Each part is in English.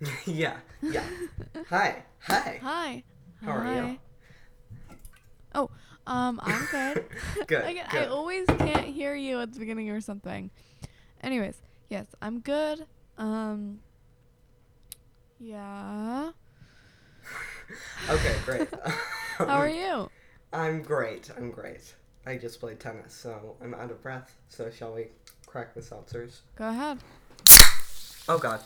yeah, yeah. Hi, hi. Hi. How are you? Oh, um, I'm good. Good, I good. always can't hear you at the beginning or something. Anyways, yes, I'm good. Um, yeah. Okay, great. How are you? I'm great. I'm great. I just played tennis, so I'm out of breath. So shall we crack the seltzers? Go ahead. Oh God,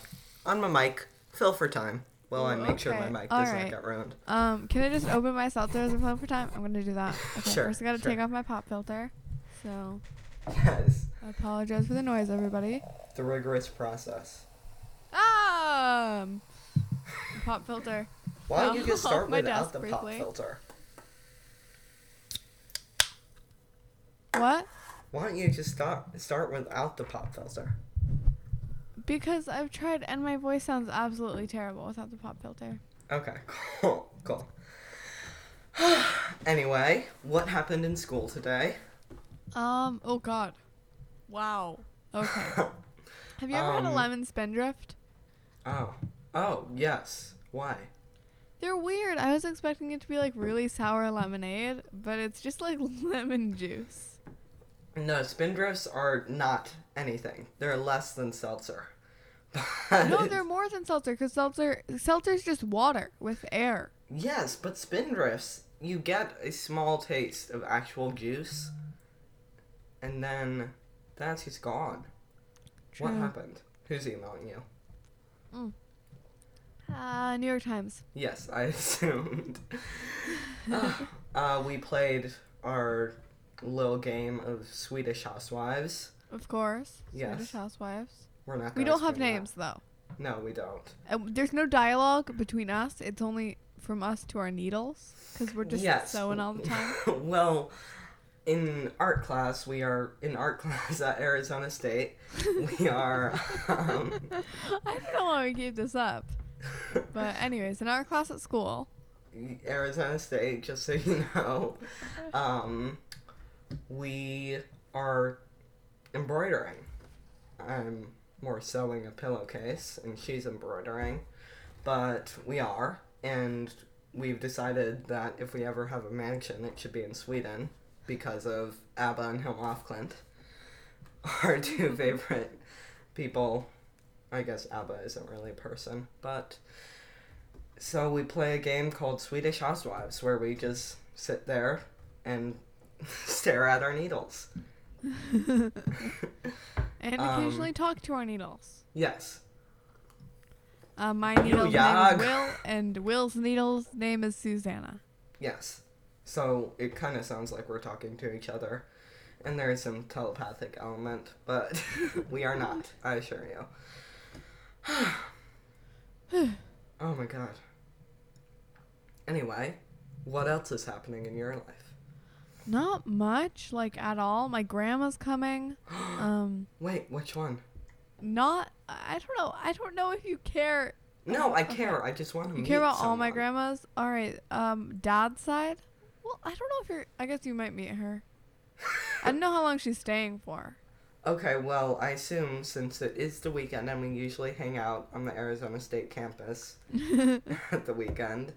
on my mic. Fill for time. While I make sure my mic does Alright. not get ruined. Um, can I just open my seltzers and fill for time? I'm gonna do that. Okay, Sure, First, I gotta sure. take off my pop filter. So, Yes, I apologize for the noise, everybody. the rigorous process. Um, pop filter. Why don't you just start without the pop briefly. filter? What? Why don't you just start start without the pop filter? Because I've tried and my voice sounds absolutely terrible without the pop filter. Okay, cool, cool. anyway, what happened in school today? Um, oh god. Wow. Okay. Have you ever had a Um, lemon spindrift? oh, oh, yes. Why? They're weird. I was expecting it to be like really sour lemonade, but it's just like lemon juice. No, spindrifts are not anything. They're less than seltzer. No, they're more than seltzer because seltzer seltzer's just water with air. Yes, but spindrifts, you get a small taste of actual juice, and then that's just gone. What happened? Who's emailing you? Uh, New York Times. Yes, I assumed. uh, we played our little game of Swedish Housewives. Of course. Yes. Swedish Housewives. We're not. We don't have explain that. names though. No, we don't. Uh, there's no dialogue between us. It's only from us to our needles because we're just yes. sewing all the time. well, in art class, we are in art class at Arizona State. We are. Um, I don't know why we keep this up. But anyways, in our class at school, Arizona State, just so you know, um, we are embroidering. I'm more sewing a pillowcase, and she's embroidering, but we are, and we've decided that if we ever have a mansion, it should be in Sweden because of ABBA and af our two favorite people. I guess ABBA isn't really a person, but so we play a game called Swedish Housewives where we just sit there and stare at our needles. and Um, occasionally talk to our needles. Yes. Uh, my needle's name is Will, and Will's needle's name is Susanna. Yes. So it kind of sounds like we're talking to each other. And there is some telepathic element, but we are not, I assure you. oh my god. Anyway, what else is happening in your life? Not much, like at all. My grandma's coming. Um, Wait, which one? not. I don't know. I don't know if you care. No, I Okay. care. I just want to meet. You meet care about all my grandmas. All right. Um, dad's side. Well, I don't know if you're. I guess you might meet her. I don't know how long she's staying for. Okay, well, I assume since it is the weekend and we usually hang out on the Arizona State campus at the weekend,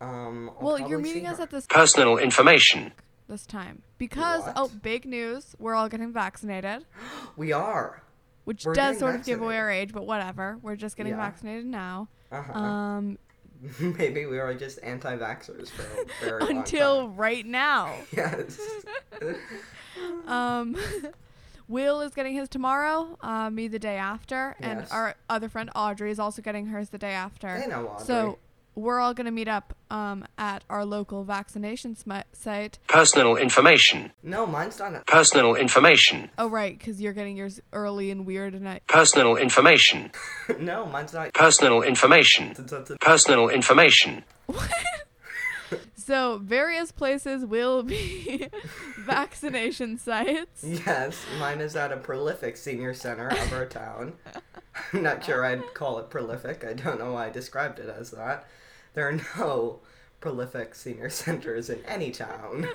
um, I'll well, you're meeting us at this Personal information. This time because What? oh, big news! We're all getting vaccinated, We are. which We're does sort of give away our age, but whatever. We're just getting Yeah. vaccinated now. Uh-huh. Um, Maybe we are just anti-vaxxers for a very long until right now. Yes. Um, Will is getting his tomorrow. Uh, me the day after, and Yes. our other friend Audrey is also getting hers the day after. I know Audrey. So we're all gonna meet up um, at our local vaccination smi- site. Personal information. no, mine's not. A- Personal information. Oh right, because you're getting yours early and weird, and I. Personal information. no, mine's not. Personal information. Personal information. What? So various places will be vaccination sites. Yes, mine is at a prolific senior center of our town. I'm not sure I'd call it prolific. I don't know why I described it as that. There are no prolific senior centers in any town.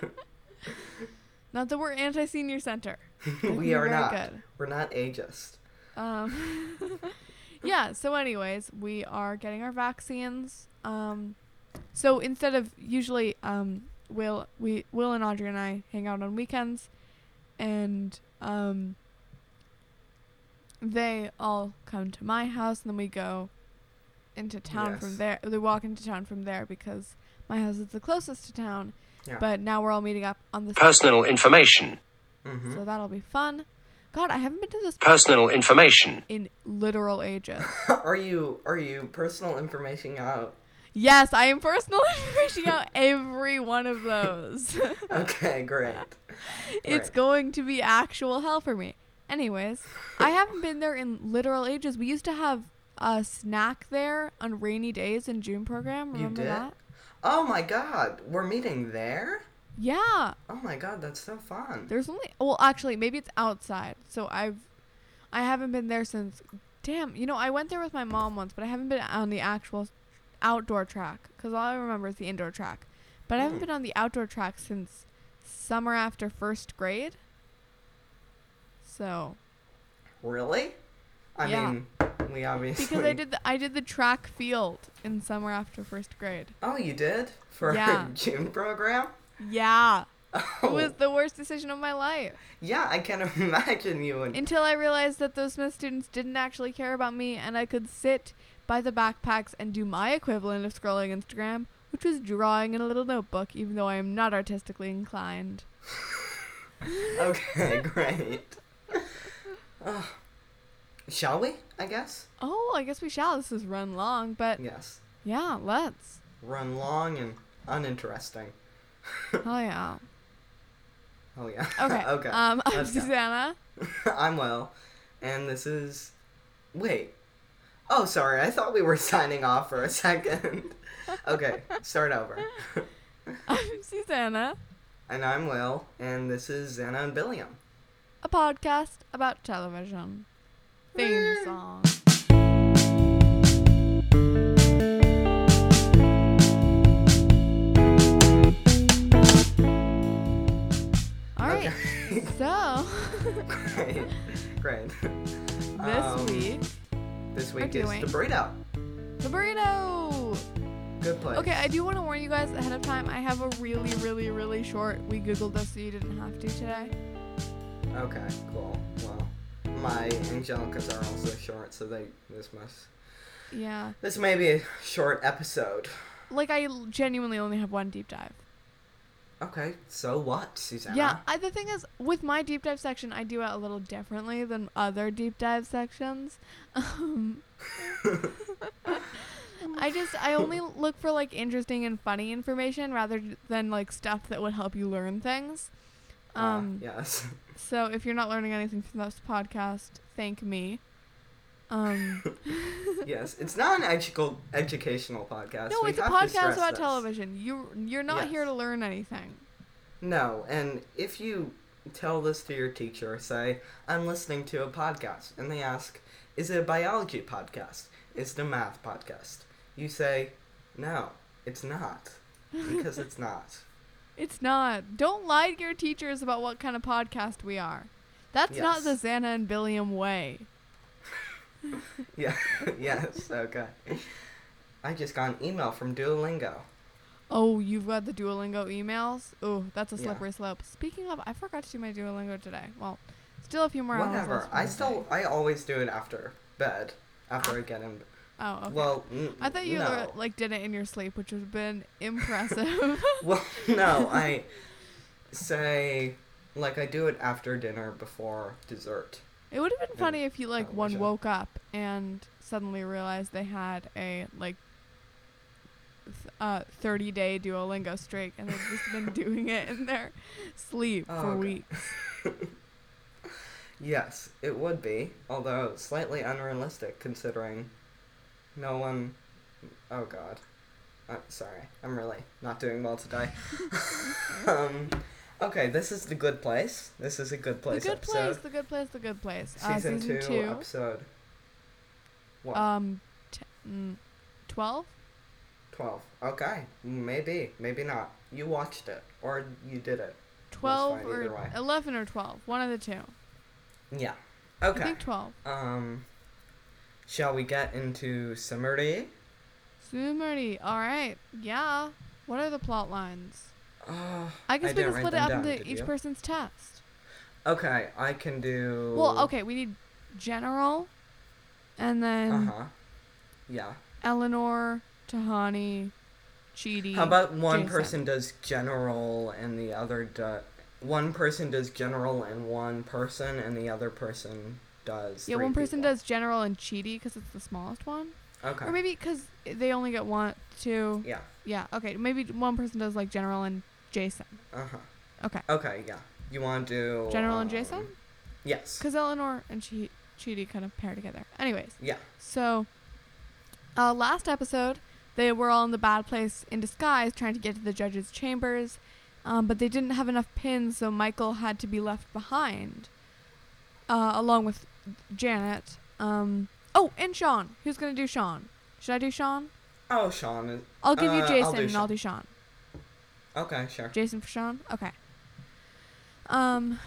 Not that we're anti-senior center. We we're not. good. We're not ageist. Um, yeah. So, anyways, we are getting our vaccines. Um, so instead of usually, um, Will we Will and Audrey and I hang out on weekends, and um, they all come to my house, and then we go into town Yes. from there. They walk into town from there because my house is the closest to town. Yeah. But now we're all meeting up on the Personal information. hmm so that'll be fun. God, I haven't been to this Personal information. in literal ages. are you are you personal information out? Yes, I am personal information out every one of those. Okay, great. it's Right. going to be actual hell for me. Anyways, I haven't been there in literal ages. We used to have a snack there on rainy days in June program. You Remember did? that? Oh my god, we're meeting there? Yeah. Oh my god, that's so fun. There's only well, actually, maybe it's outside. So I've I haven't been there since damn, you know, I went there with my mom once, but I haven't been on the actual outdoor track cuz all I remember is the indoor track. But I haven't Mm. been on the outdoor track since summer after 1st grade. So, Really? I Yeah. mean, we obviously because I did the I did the track field in summer after 1st grade. Oh, you did for Yeah. a June program? Yeah. Oh, It was the worst decision of my life. yeah. I can't imagine you and Until I realized that those Smith students didn't actually care about me and I could sit by the backpacks and do my equivalent of scrolling Instagram, which was drawing in a little notebook, even though I am not artistically inclined. okay, great. Ugh. Shall we? I guess. Oh, I guess we shall. This is run long, but Yes. yeah, let's. Run long and uninteresting. Oh yeah. Oh yeah. Okay. okay. Um, I'm Let's. Susanna. I'm Will, and this is. Wait. Oh, sorry. I thought we were signing off for a second. okay, start over. I'm Susanna. and I'm Will, and this is Xana and Billiam. A podcast about television. Theme song. All right. Okay. So great. Great. this Um, week, This week is doing- the burrito. the burrito. Good place. Okay, I do want to warn you guys ahead of time. I have a really, really, really short. We googled this so you didn't have to today. Okay, cool. Well, my Angelicas are also short, so they this must Yeah. this may be a short episode. Like I genuinely only have one deep dive. Okay, so what, Susanna? Yeah, I, the thing is, with my deep dive section, I do it a little differently than other deep dive sections. Um, I just, I only look for like interesting and funny information rather than like stuff that would help you learn things. Ah, Um, yes. So if you're not learning anything from this podcast, thank me. Um, yes, it's not an educational educational podcast. no, We it's a podcast about this. television. You, you're not Yes. here to learn anything. No, and if you tell this to your teacher, say, I'm listening to a podcast, and they ask, Is it a biology podcast? Is it a math podcast? You say, No, it's not. Because it's not. It's not. Don't lie to your teachers about what kind of podcast we are. That's not the Yes. Xana and Billiam way. Yeah, yes, okay. I just got an email from Duolingo. Oh, you've got the Duolingo emails? Oh, that's a Yeah. slippery slope. Speaking of, I forgot to do my Duolingo today. Well, still a few more hours. Whatever. I still, day. I always do it after bed. After. I get in. Oh, okay. Well, n- I thought you no. uh, like did it in your sleep, which would have been impressive. Well, no, I say like I do it after dinner before dessert. it would have been funny if you like one woke up and suddenly realized they had a like th- uh 30 day Duolingo streak and they've just been doing it in their sleep Oh, for okay. weeks. Yes, it would be, although slightly unrealistic considering no one. Oh God. Uh, sorry, I'm really not doing well today. um, okay, this is the good place. This is a good place. The good episode. place, the good place, the good place. Uh, Season, season two, two, episode. What? um, t- mm, 12? Twelve. Okay, maybe, maybe not. You watched it, or you did it. 12 fine or 11 or 12. One of the two. Yeah. Okay. I think 12. Um. Shall we get into summary? Summary. All right. Yeah. What are the plot lines? Uh, I guess we can split it up down, into each you? person's test. Okay, I can do. Well, okay, we need general, and then Uh huh. Yeah. Eleanor, Tahani, Chidi. How about one Jason. person does general and the other do- one person does general and one person and the other person does. Yeah, one person people. does general and Chidi because it's the smallest one, Okay. or maybe because they only get one, two. Yeah. Yeah. Okay. Maybe one person does like general and Jason. Uh huh. Okay. Okay. Yeah. You want to do General and um, Jason? Yes. Because Eleanor and Chi- Chidi kind of pair together. Anyways. Yeah. So, uh, last episode, they were all in the bad place in disguise trying to get to the judge's chambers, um, but they didn't have enough pins, so Michael had to be left behind, uh, along with Janet. Um, oh, and Sean. Who's going to do Sean? Should I do Sean? Oh, Sean. is- I'll give Uh, you I'll Jason do and I'll do Sean. Okay, sure. Jason for Sean? Okay. Um.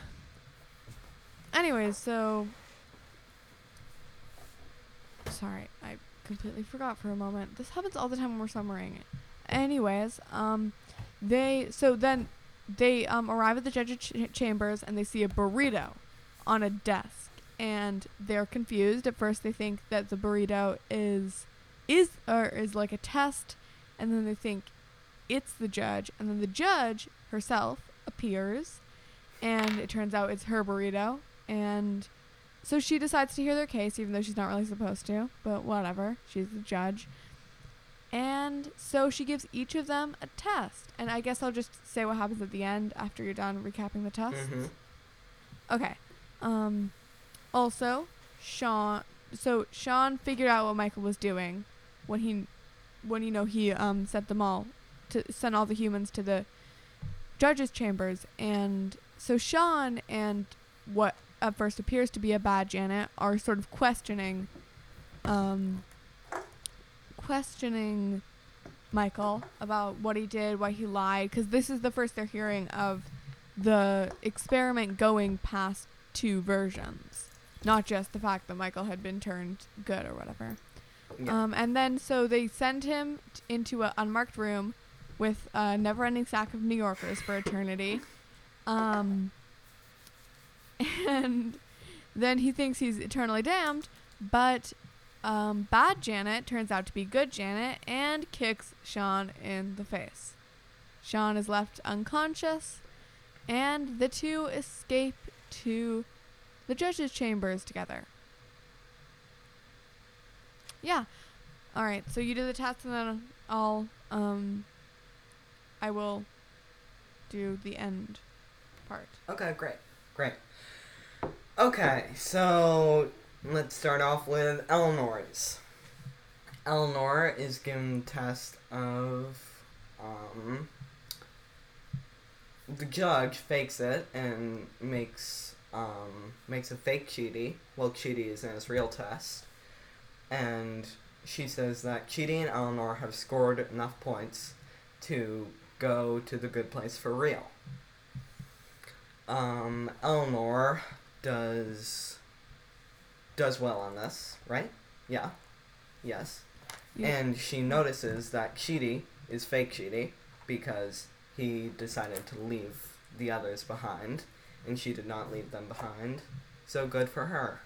Anyways, so. Sorry, I completely forgot for a moment. This happens all the time when we're summarizing. Anyways, um, they so then they um arrive at the judge's ch- chambers and they see a burrito on a desk and they're confused. At first, they think that the burrito is is or is like a test, and then they think it's the judge, and then the judge herself appears, and it turns out it's her burrito, and so she decides to hear their case, even though she's not really supposed to, but whatever, she's the judge. And so she gives each of them a test, and I guess I'll just say what happens at the end after you're done recapping the tests. Mhm. Okay. Um also, Sean so Sean figured out what Michael was doing when he when you know he um sent them all to send all the humans to the judges chambers. And so Sean and what at first appears to be a bad Janet are sort of questioning um questioning Michael about what he did, why he lied cuz this is the first they're hearing of the experiment going past two versions, not just the fact that Michael had been turned good or whatever. Yeah. Um, and then so they send him t- into an unmarked room with a never-ending stack of New Yorkers for eternity. Um, and then he thinks he's eternally damned, but um, bad Janet turns out to be good Janet and kicks Sean in the face. Sean is left unconscious, and the two escape to the judge's chambers together. Yeah. All right. So you do the test, and then I'll um. I will do the end part. Okay, great. Great. Okay, so let's start off with Eleanor's. Eleanor is given the test of um the judge fakes it and makes um makes a fake Chidi. Well Chidi is in his real test. And she says that Chidi and Eleanor have scored enough points to go to the good place for real. Um, Eleanor does does well on this, right? Yeah. Yes. Yeah. And she notices that Chidi is fake Chidi because he decided to leave the others behind, and she did not leave them behind. So good for her.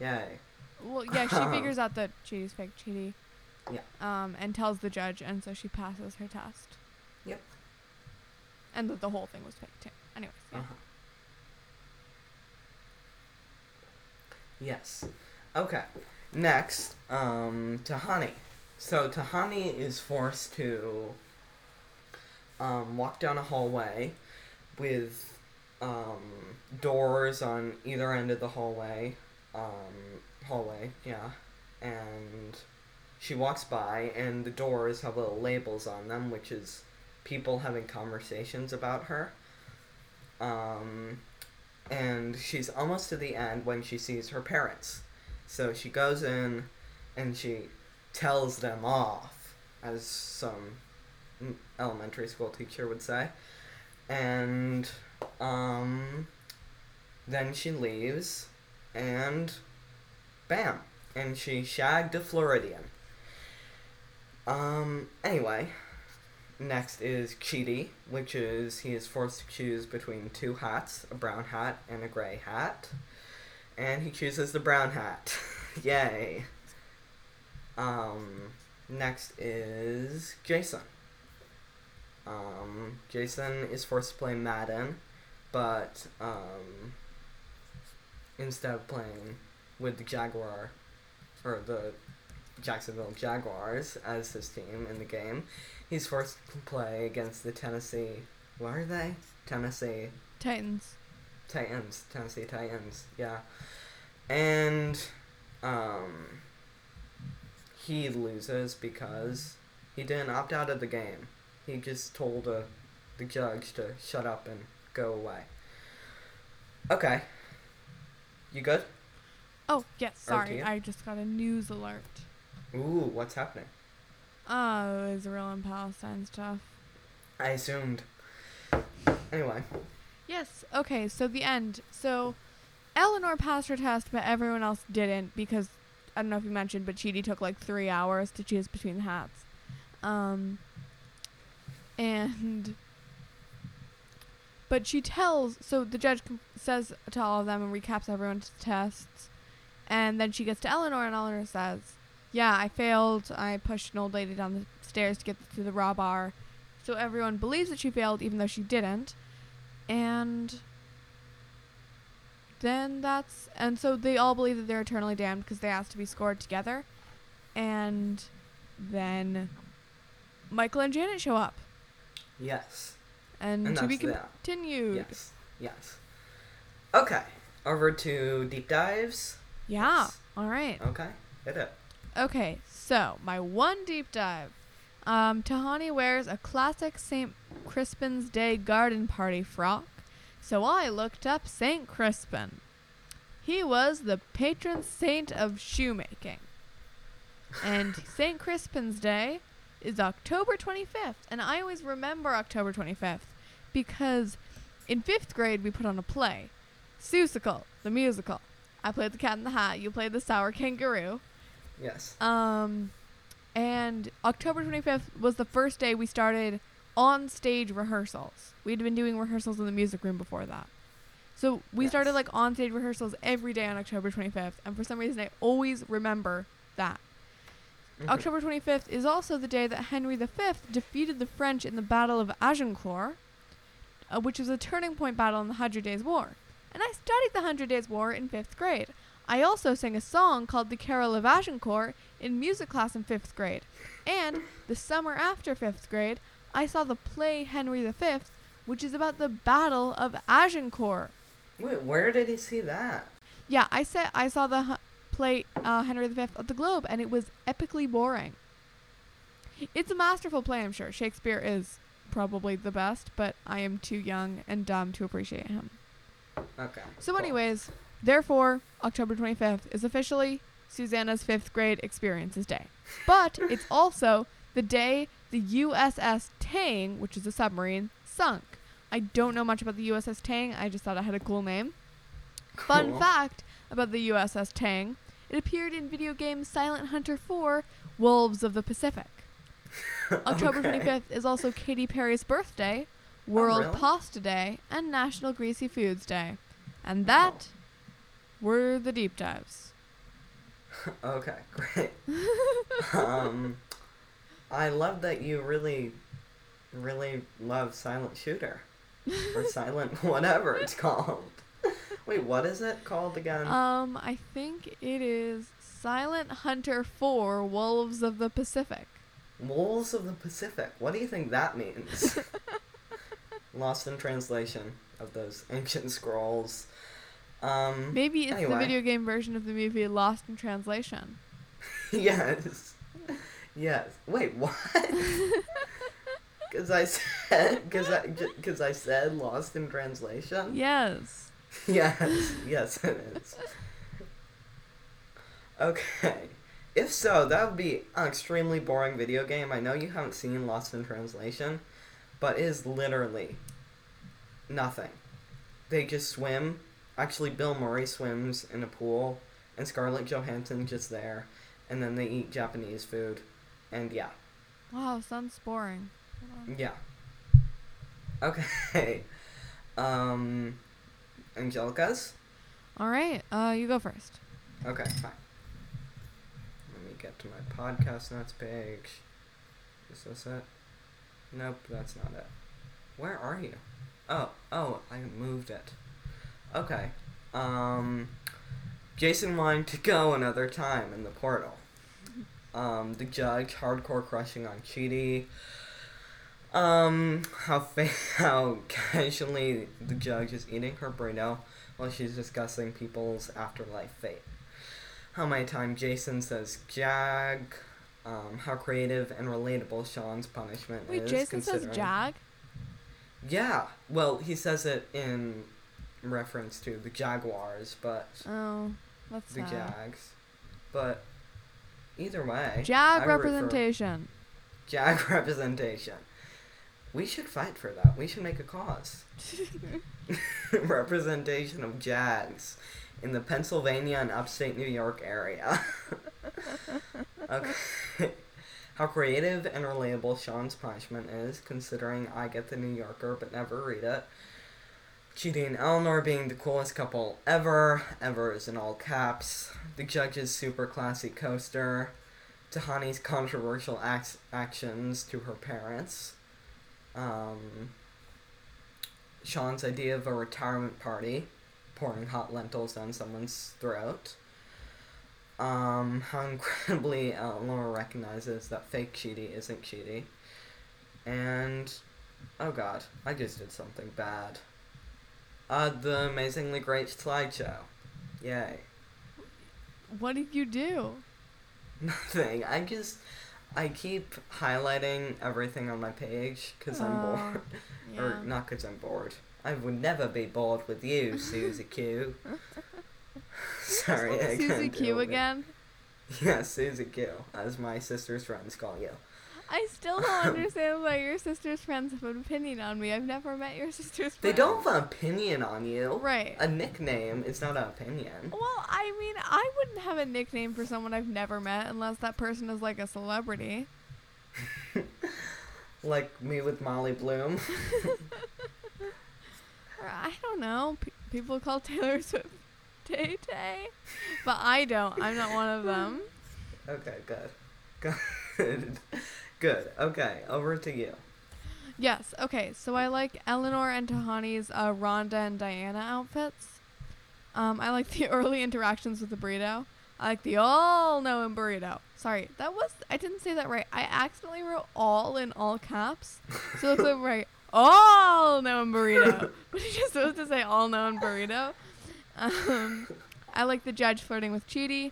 Yay. Well, yeah, she figures out that Chidi's fake Cheaty. Yeah. Um, and tells the judge, and so she passes her test. Yep. And that the whole thing was fake too. Anyways, yeah. Uh-huh. Yes. Okay. Next, um, Tahani. So Tahani is forced to um, walk down a hallway with um, doors on either end of the hallway. Um, hallway, yeah. And she walks by, and the doors have little labels on them, which is people having conversations about her. Um, and she's almost to the end when she sees her parents. So she goes in and she tells them off, as some mm, elementary school teacher would say. And um, then she leaves, and bam, and she shagged a Floridian. Um, anyway, next is Chidi, which is he is forced to choose between two hats, a brown hat and a gray hat. And he chooses the brown hat. Yay. Um, next is Jason. Um, Jason is forced to play Madden, but um, instead of playing with the Jaguar or the Jacksonville Jaguars as his team in the game, he's forced to play against the Tennessee. What are they? Tennessee Titans. Titans. Tennessee Titans. Yeah, and um, he loses because he didn't opt out of the game. He just told uh, the judge to shut up and go away. Okay. You good? Oh yes, sorry. I just got a news alert. Ooh, what's happening? Oh, Israel and Palestine stuff. I assumed. Anyway. Yes. Okay. So the end. So Eleanor passed her test, but everyone else didn't because I don't know if you mentioned, but Chidi took like three hours to choose between the hats. Um. And. But she tells. So the judge com- says to all of them and recaps everyone's tests, and then she gets to Eleanor, and Eleanor says, "Yeah, I failed. I pushed an old lady down the stairs to get to the raw bar." So everyone believes that she failed, even though she didn't and then that's and so they all believe that they're eternally damned because they asked to be scored together and then michael and janet show up Yes. And, And to be that. continued Yes. Yes. Okay. Over to deep dives. yeah Yes. all right Okay. Hit it. okay so my one deep dive um, tahani wears a classic st crispin's day garden party frock so i looked up st crispin he was the patron saint of shoemaking And St. Crispin's Day is October 25th. And I always remember October 25th because in fifth grade we put on a play Seussical, the musical. I played the Cat in the Hat, you played the Sour Kangaroo. Yes. Um, and October 25th was the first day we started on stage rehearsals. We'd been doing rehearsals in the music room before that. So we started like on stage rehearsals every day on October 25th. And for some reason, I always remember that. Mhm. October 25th is also the day that Henry V defeated the French in the Battle of Agincourt, uh, which was a turning point battle in the Hundred Days' War. And I studied the Hundred Days' War in fifth grade. I also sang a song called The Carol of Agincourt in music class in fifth grade. And the summer after fifth grade, I saw the play Henry V, which is about the Battle of Agincourt. Wait, where did he see that? Yeah, I said I saw the hu- play uh, Henry V at the Globe, and it was epically boring. It's a masterful play, I'm sure. Shakespeare is probably the best, but I am too young and dumb to appreciate him. Okay. So, cool. anyways, therefore, October 25th is officially Susanna's fifth grade experiences day. But it's also the day the USS Tang, which is a submarine, sunk. I don't know much about the USS Tang. I just thought it had a cool name. Cool. Fun fact about the USS Tang it appeared in video game Silent Hunter 4 Wolves of the Pacific. October Okay. 25th is also Katy Perry's birthday, World really? Pasta Day, and National Greasy Foods Day. And that were the deep dives. Okay, great. um, I love that you really, really love Silent Shooter. or Silent whatever it's called. Wait, what is it called again? Um, I think it is Silent Hunter 4 Wolves of the Pacific. Wolves of the Pacific. What do you think that means? Lost in translation of those ancient scrolls. Um, Maybe it's the video game version of the movie Lost in Translation. yes. Yes. Wait, what? Because I said, because I, because I said lost in translation. Yes. Yes, yes, it is. Okay. If so, that would be an extremely boring video game. I know you haven't seen Lost in Translation, but it is literally nothing. They just swim. Actually, Bill Murray swims in a pool, and Scarlett Johansson just there, and then they eat Japanese food, and yeah, Wow, sounds boring. Yeah. Okay. Um, Angelica's. All right, uh, you go first. Okay, fine. Get to my podcast notes page. Is this it? Nope, that's not it. Where are you? Oh, oh, I moved it. Okay. Um, Jason wanted to go another time in the portal. Um, the judge hardcore crushing on Chidi. Um, how fa- how casually the judge is eating her burrito while she's discussing people's afterlife fate. How many times Jason says Jag. Um, how creative and relatable Sean's punishment Wait, is. Jason says Jag. Yeah, well, he says it in reference to the Jaguars, but Oh, that's the sad. Jags. But either way, Jag I representation. Jag representation. We should fight for that. We should make a cause. representation of Jags in the Pennsylvania and upstate New York area. okay. How creative and relatable Sean's punishment is, considering I get the New Yorker but never read it. Chidi and Eleanor being the coolest couple ever. Ever is in all caps. The judge's super classy coaster. Tahani's controversial acts, actions to her parents. Um, Sean's idea of a retirement party, pouring hot lentils down someone's throat. Um, how incredibly Eleanor recognizes that fake Chidi isn't Chidi. And, oh god, I just did something bad. Uh, the amazingly great slideshow. Yay. What did you do? Nothing. I just, I keep highlighting everything on my page because I'm Oh, bored. Yeah. Or not because I'm bored. I would never be bored with you, Susie Q. Sorry, I Susie can't Q deal with it. again. Yeah, Susie Q, as my sister's friends call you. I still don't um, understand why your sister's friends have an opinion on me. I've never met your sister's friends. They don't have an opinion on you. Right. A nickname is not an opinion. Well, I mean, I wouldn't have a nickname for someone I've never met unless that person is like a celebrity. like me with Molly Bloom. Or I don't know. P- people call Taylor Swift Tay Tay, but I don't. I'm not one of them. okay, good. Good. Good. Okay, over to you. Yes. Okay. So I like Eleanor and Tahani's uh, Rhonda and Diana outfits. Um, I like the early interactions with the burrito. I like the all knowing burrito. Sorry, that was I didn't say that right. I accidentally wrote all in all caps. So it's like right. All knowing burrito. But you're just supposed to say all knowing burrito. Um, I like the judge flirting with Chidi.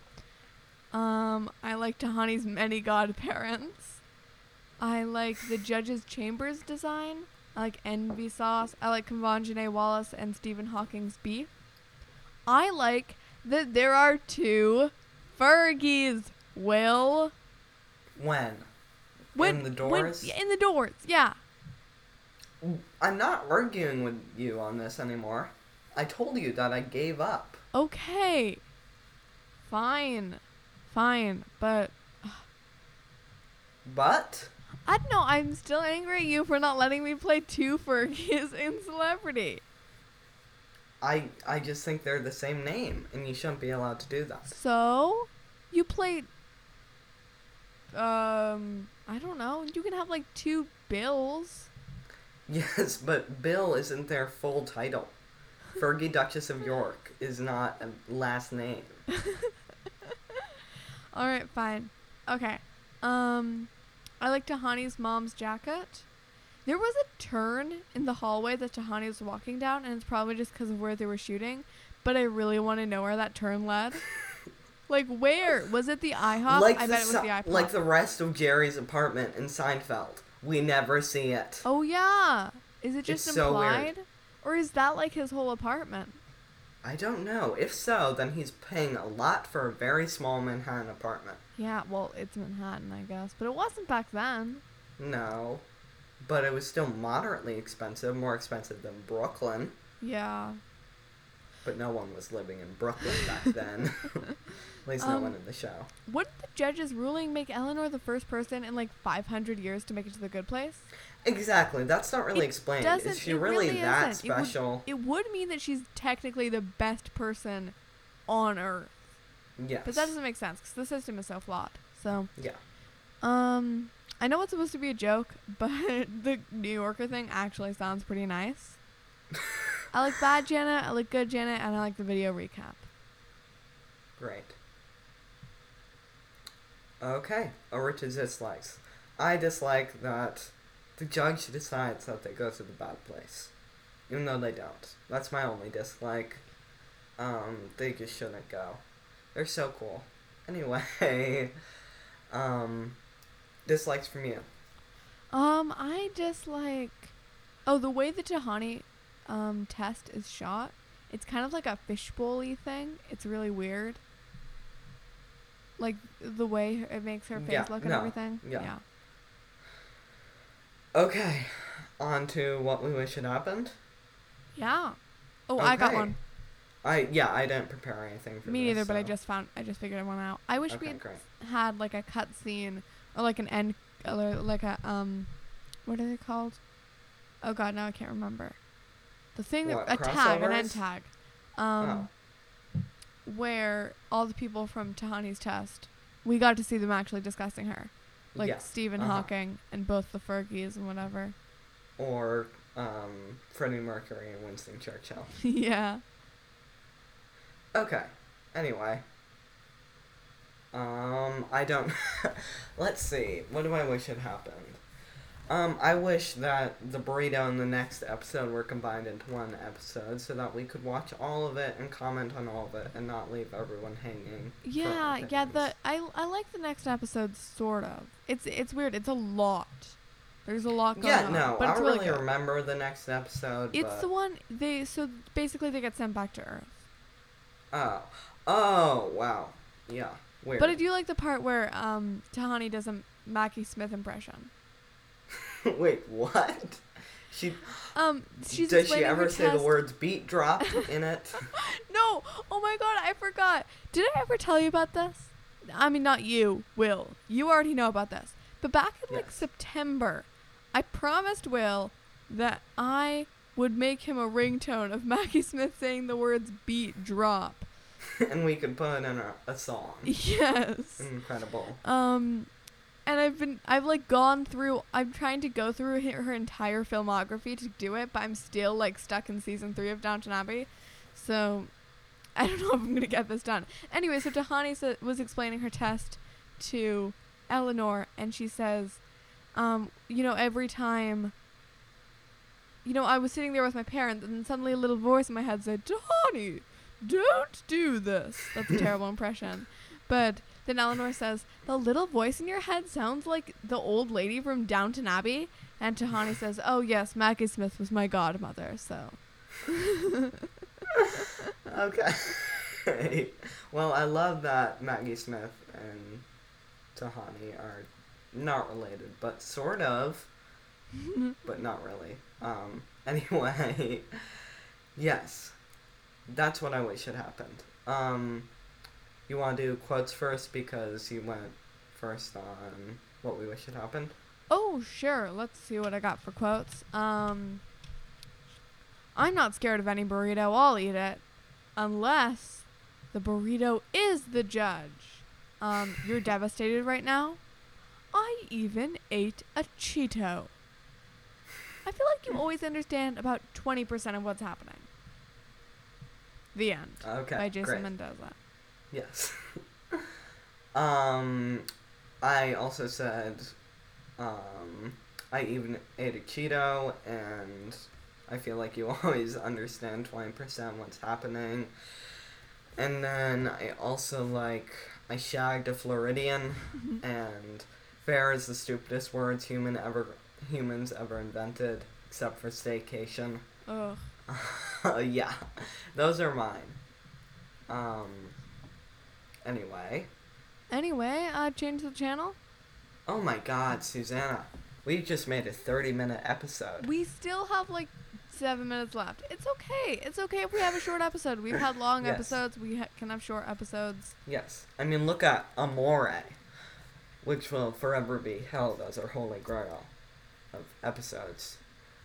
Um, I like Tahani's many godparents. I like the judge's chambers design. I like envy sauce. I like Convanjane Wallace and Stephen Hawking's beef. I like that there are two Fergies. Will When? when In the doors? yeah, in the doors. Yeah. I'm not arguing with you on this anymore. I told you that I gave up. Okay. Fine. Fine. But But I don't know. I'm still angry at you for not letting me play two Fergies in Celebrity. I I just think they're the same name and you shouldn't be allowed to do that. So, you played. Um, I don't know. You can have like two bills. Yes, but Bill isn't their full title. Fergie Duchess of York is not a last name. All right, fine. Okay. Um, I like Tahani's mom's jacket. There was a turn in the hallway that Tahani was walking down, and it's probably just because of where they were shooting. But I really want to know where that turn led. like, where was it? The IHOP? like I the bet it was the IHOP. like the rest of Jerry's apartment in Seinfeld. We never see it. Oh yeah. Is it just It's so implied? Or is that like his whole apartment? I don't know. If so, then he's paying a lot for a very small Manhattan apartment. Yeah, well, it's Manhattan, I guess, but it wasn't back then. No. But it was still moderately expensive, more expensive than Brooklyn. Yeah. But no one was living in Brooklyn back then. At least no Um, one in the show. Wouldn't the judge's ruling make Eleanor the first person in like 500 years to make it to the good place? Exactly. That's not really It explained. doesn't- Is she it really, really that isn't. It would- special? It would mean that she's technically the best person on Earth, yes. but that doesn't make sense because the system is so flawed. So, Yeah. um, I know it's supposed to be a joke, but the New Yorker thing actually sounds pretty nice. I look bad Janet, I look good Janet, and I like the video recap. Great. Okay, over to dislikes. I dislike that the judge decides that they go to the bad place, even though they don't. That's my only dislike. Um, they just shouldn't go. They're so cool. Anyway, um, dislikes from you. Um, I dislike. Oh, the way the Tahani um, test is shot, it's kind of like a fishbowl-y thing. It's really weird. Like the way it makes her face Yeah, look and no, everything. yeah. Okay, on to what we wish had happened. Yeah. Oh, I got one. I yeah, I didn't prepare anything for this. Me this, neither, but I just found. I just figured one out. I wish we Okay, had great. had like a cut scene or like an end, or like a um, what are they called? Oh God, now I can't remember. The thing that a tag, an end tag, Oh. um, where all the people from Tahani's test, we got to see them actually discussing her, like yeah. Stephen uh-huh. Hawking and both the Fergies and whatever. or um, Freddie Mercury and Winston Churchill. yeah. Okay. Anyway. Um, I don't. Let's see. What do I wish had happened? Um, I wish that the burrito and the next episode were combined into one episode so that we could watch all of it and comment on all of it and not leave everyone hanging. Yeah, yeah. The. I I like the next episode sort of. It's it's weird. It's a lot. There's a lot going Yeah, on. no, but I don't really really remember the next episode. It's but... the one they so basically they get sent back to Earth. Oh. Oh, wow. Yeah. Weird. But I do like the part where um Tahani does a Maggie Smith impression. Wait, what? She Um, she's does she ever say the words beat drop in it? No! Oh my god, I forgot. Did I ever tell you about this? I mean, not you, Will. You already know about this. But back in like September, I promised Will that I would make him a ringtone of Maggie Smith saying the words beat drop. and we could put in a, a song. Yes. Incredible. Um, and I've been, I've like gone through, I'm trying to go through her, entire filmography to do it, but I'm still like stuck in season three of Downton Abbey. So I don't know if I'm going to get this done. Anyway, so Tahani sa- was explaining her test to Eleanor, and she says, um, you know, every time, you know, I was sitting there with my parents, and suddenly a little voice in my head said, Tahani, don't do this. That's a terrible impression. But then Eleanor says, The little voice in your head sounds like the old lady from Downton Abbey. And Tahani says, Oh, yes, Maggie Smith was my godmother, so. Okay. well, I love that Maggie Smith and Tahani are not related, but sort of, but not really. Um. Anyway, yes, that's what I wish had happened. Um, you want to do quotes first because you went first on what we wish had happened. Oh, sure. Let's see what I got for quotes. Um, I'm not scared of any burrito. I'll eat it. Unless the burrito is the judge. Um, you're devastated right now? I even ate a Cheeto. I feel like you always understand about 20% of what's happening. The end. Okay. by Jason great. Mendoza. Yes. um, I also said, um, I even ate a Cheeto, and I feel like you always understand 20% what's happening. And then I also like, I shagged a Floridian, and fair is the stupidest words human ever humans ever invented, except for staycation. Ugh. yeah, those are mine. Um. Anyway, Anyway, uh, change the channel. oh my God, Susanna, we just made a thirty-minute episode. We still have like Seven minutes left. It's okay. It's okay if we have a short episode. We've had long Yes. episodes. We ha- can have short episodes. Yes. I mean, look at Amore, which will forever be held as our holy grail of episodes.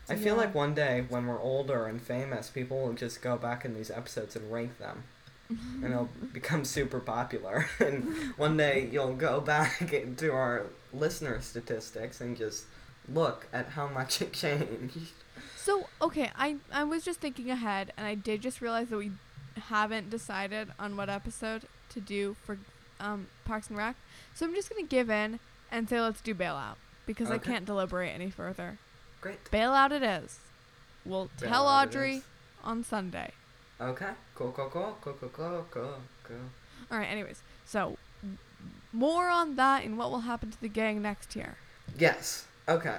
I feel Yeah. like one day when we're older and famous, people will just go back in these episodes and rank them. and it'll become super popular. and one day you'll go back into our listener statistics and just look at how much it changed. So okay, I I was just thinking ahead, and I did just realize that we haven't decided on what episode to do for um, Parks and Rec. So I'm just gonna give in and say let's do bailout because I can't deliberate any further. Great. Bailout it is. We'll tell Bailout Audrey on Sunday. Okay. Cool, cool, cool, cool, cool, cool, cool, cool. All right. Anyways, so more on that and what will happen to the gang next year. Yes. Okay.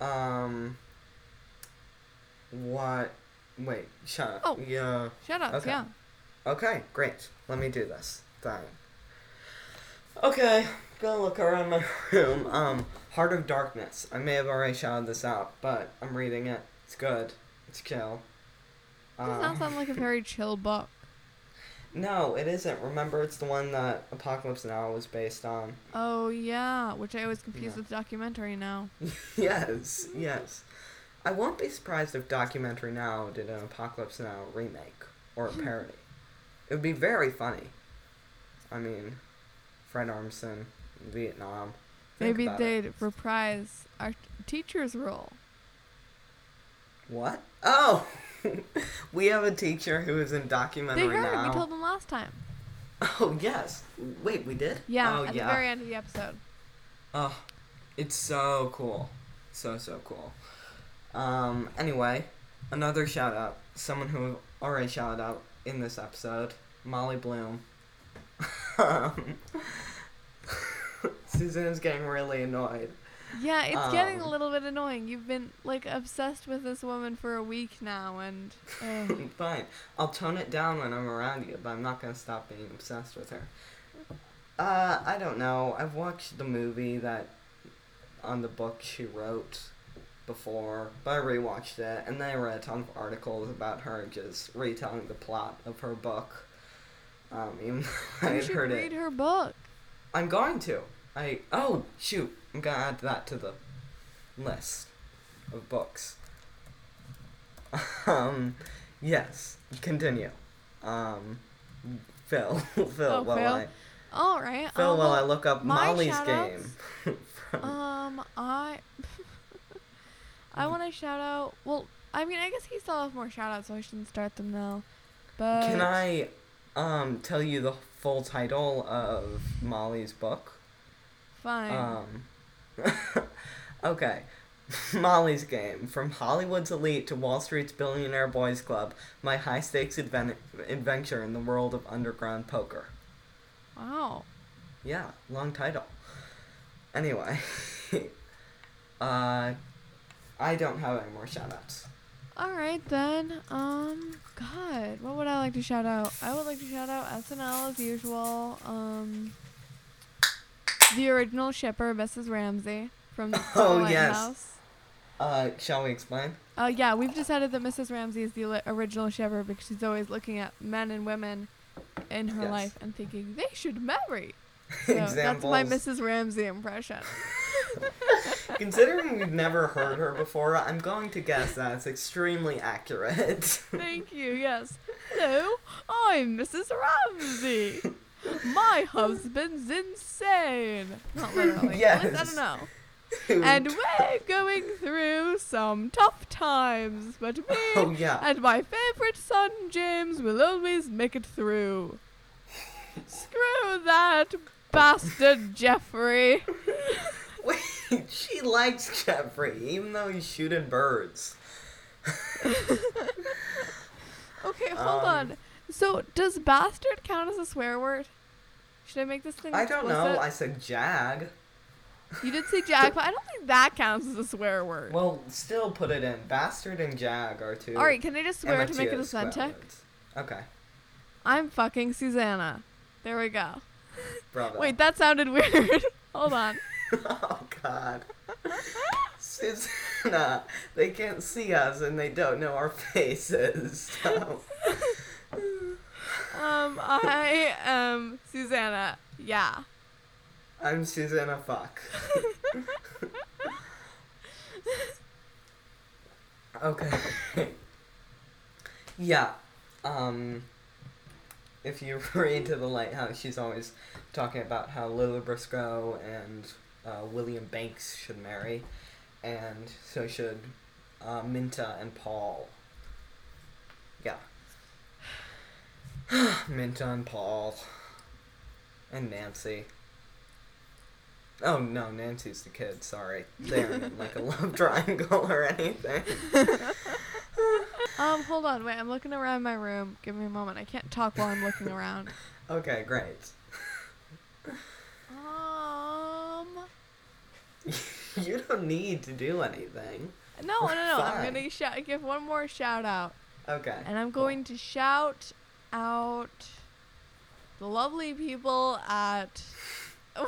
Um. What? Wait. Shut up. Oh. Yeah. Shut up. Okay. Yeah. Okay. Great. Let me do this thing. Okay. Gonna look around my room. Um. Heart of Darkness. I may have already shouted this out, but I'm reading it. It's good. It's chill. Does not uh, sound like a very chill book. no, it isn't. Remember, it's the one that Apocalypse Now was based on. Oh yeah, which I always confuse Yeah. with documentary now. yes, yes. I won't be surprised if Documentary Now did an Apocalypse Now remake or a hmm. parody. it would be very funny. I mean, Fred Armisen, Vietnam. Think Maybe they'd it. reprise our t- teacher's role. What? Oh! we have a teacher who is in They Documentary heard. Now. We told them last time. Oh, yes. Wait, we did? Yeah, Oh, at yeah. the very end of the episode. Oh, it's so cool. So, so cool. Um, anyway, another shout out. Someone who already shouted out in this episode, Molly Bloom. Suzanne's getting really annoyed. Yeah, it's getting a Um, little bit annoying. You've been like obsessed with this woman for a week now, and ugh. Fine. I'll tone it down when I'm around you, but I'm not gonna stop being obsessed with her. Uh, I don't know. I've watched the movie that on the book she wrote before, but I rewatched it, and then I read a ton of articles about her just retelling the plot of her book. Um, even though I you had should heard read it. her book. I'm going to. I oh shoot! I'm gonna add that to the list of books. um, yes. Continue. Um, Phil, Phil, Oh, while Phil? I All right. Phil, um, while I look up Molly's shout-outs? game. from, Um, I. I want to shout out. Well, I mean, I guess he still has more shout outs, so I shouldn't start them now. But can I um tell you the full title of Molly's book? Fine. Um, okay. Molly's Game. From Hollywood's elite to Wall Street's billionaire boys club, my high stakes adven- adventure in the world of underground poker. wow. Yeah, long title. Anyway, uh, I don't have any more shoutouts. All right then. Um, God, what would I like to shout out? I would like to shout out SNL as usual. Um, the original shipper, Mrs. Ramsay from the Oh, White yes. House. Uh, shall we explain? Uh, yeah, we've decided that Mrs. Ramsay is the original shipper because she's always looking at men and women in her Yes. life and thinking they should marry. So that's my Mrs. Ramsay impression. Considering we've never heard her before, I'm going to guess that it's extremely accurate. Thank you. Yes. Hello, I'm Mrs. Ramsay. My husband's insane. Not literally. At least I don't know. And we're going through some tough times, but me oh yeah. and my favorite son James will always make it through. Screw that bastard Jeffrey. Wait, she likes Jeffrey, even though he's shooting birds. Okay, hold Um, on. So does bastard count as a swear word? Should I make this thing? I don't know. I said jag. You did say jag, but I don't think that counts as a swear word. Well, still put it in. Bastard and jag are two. All right, can I just swear to make it authentic? Okay, I'm fucking Susannah. There we go. bravo. Wait, that sounded weird. Hold on. oh God. Susannah. They can't see us and they don't know our faces. So. Um, I am Susannah. Yeah. I'm Susannah Fuck. okay. yeah. Um. If you read to the lighthouse, she's always talking about how Lily Briscoe and uh, William Bankes should marry, and so should uh, Minta and Paul. Yeah. Minta and Paul. And Nancy. Oh no, Nancy's the kid, sorry. They aren't in like a love triangle or anything. Um, hold on, wait. I'm looking around my room. Give me a moment. I can't talk while I'm looking around. Okay, great. Um, you don't need to do anything. no, no, no. I'm gonna shout, give one more shout out, Okay. and I'm cool. going to shout out the lovely people at.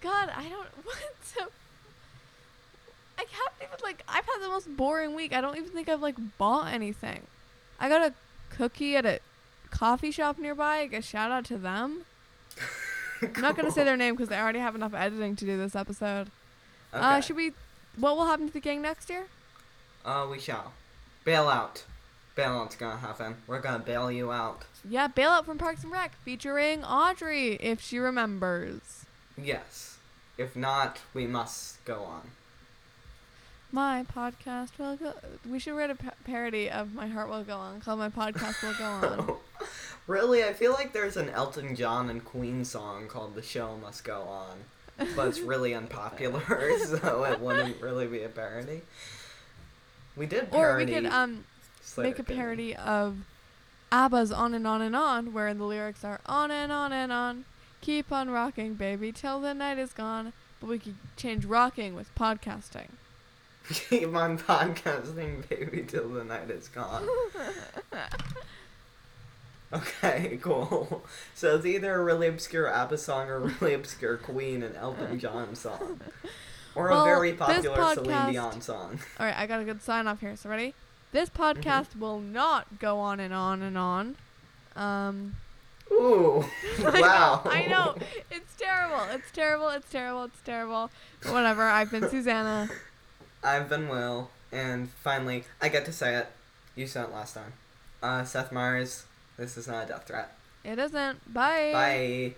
God, I don't. What's up? I haven't even like. I've had the most boring week. I don't even think I've like bought anything. I got a cookie at a coffee shop nearby. I guess shout out to them. I'm not gonna say their name because I already have enough editing to do this episode. Okay. Uh, should we? What will happen to the gang next year? Uh, we shall. Bail out. Bailout's gonna happen. We're gonna bail you out. Yeah, bailout from Parks and Rec featuring Audrey if she remembers. Yes. If not, we must go on. My podcast will go. We should write a pa- parody of My Heart Will Go On called My Podcast Will Go On. really? I feel like there's an Elton John and Queen song called The Show Must Go On. But it's really unpopular, so it wouldn't really be a parody. We did parody. Or we could um Slater, make a didn't parody of ABBA's On and On and On, where the lyrics are on and on and on. Keep on rocking, baby, till the night is gone. But we could change rocking with podcasting. Keep on podcasting, baby, till the night is gone. Okay, cool. So it's either a really obscure ABBA song or a really obscure Queen and Elton John song. Or Well, a very popular Celine Dion song. All right, I got a good sign off here. So ready? This Mm-hmm. podcast will not go on and on and on. Um, Ooh, wow. I know, I know. It's terrible. It's terrible. It's terrible. It's terrible. Whatever. I've been Susannah. I've been Will, and finally, I get to say it. You said it last time. Uh, Seth Meyers, this is not a death threat. It isn't. Bye. Bye.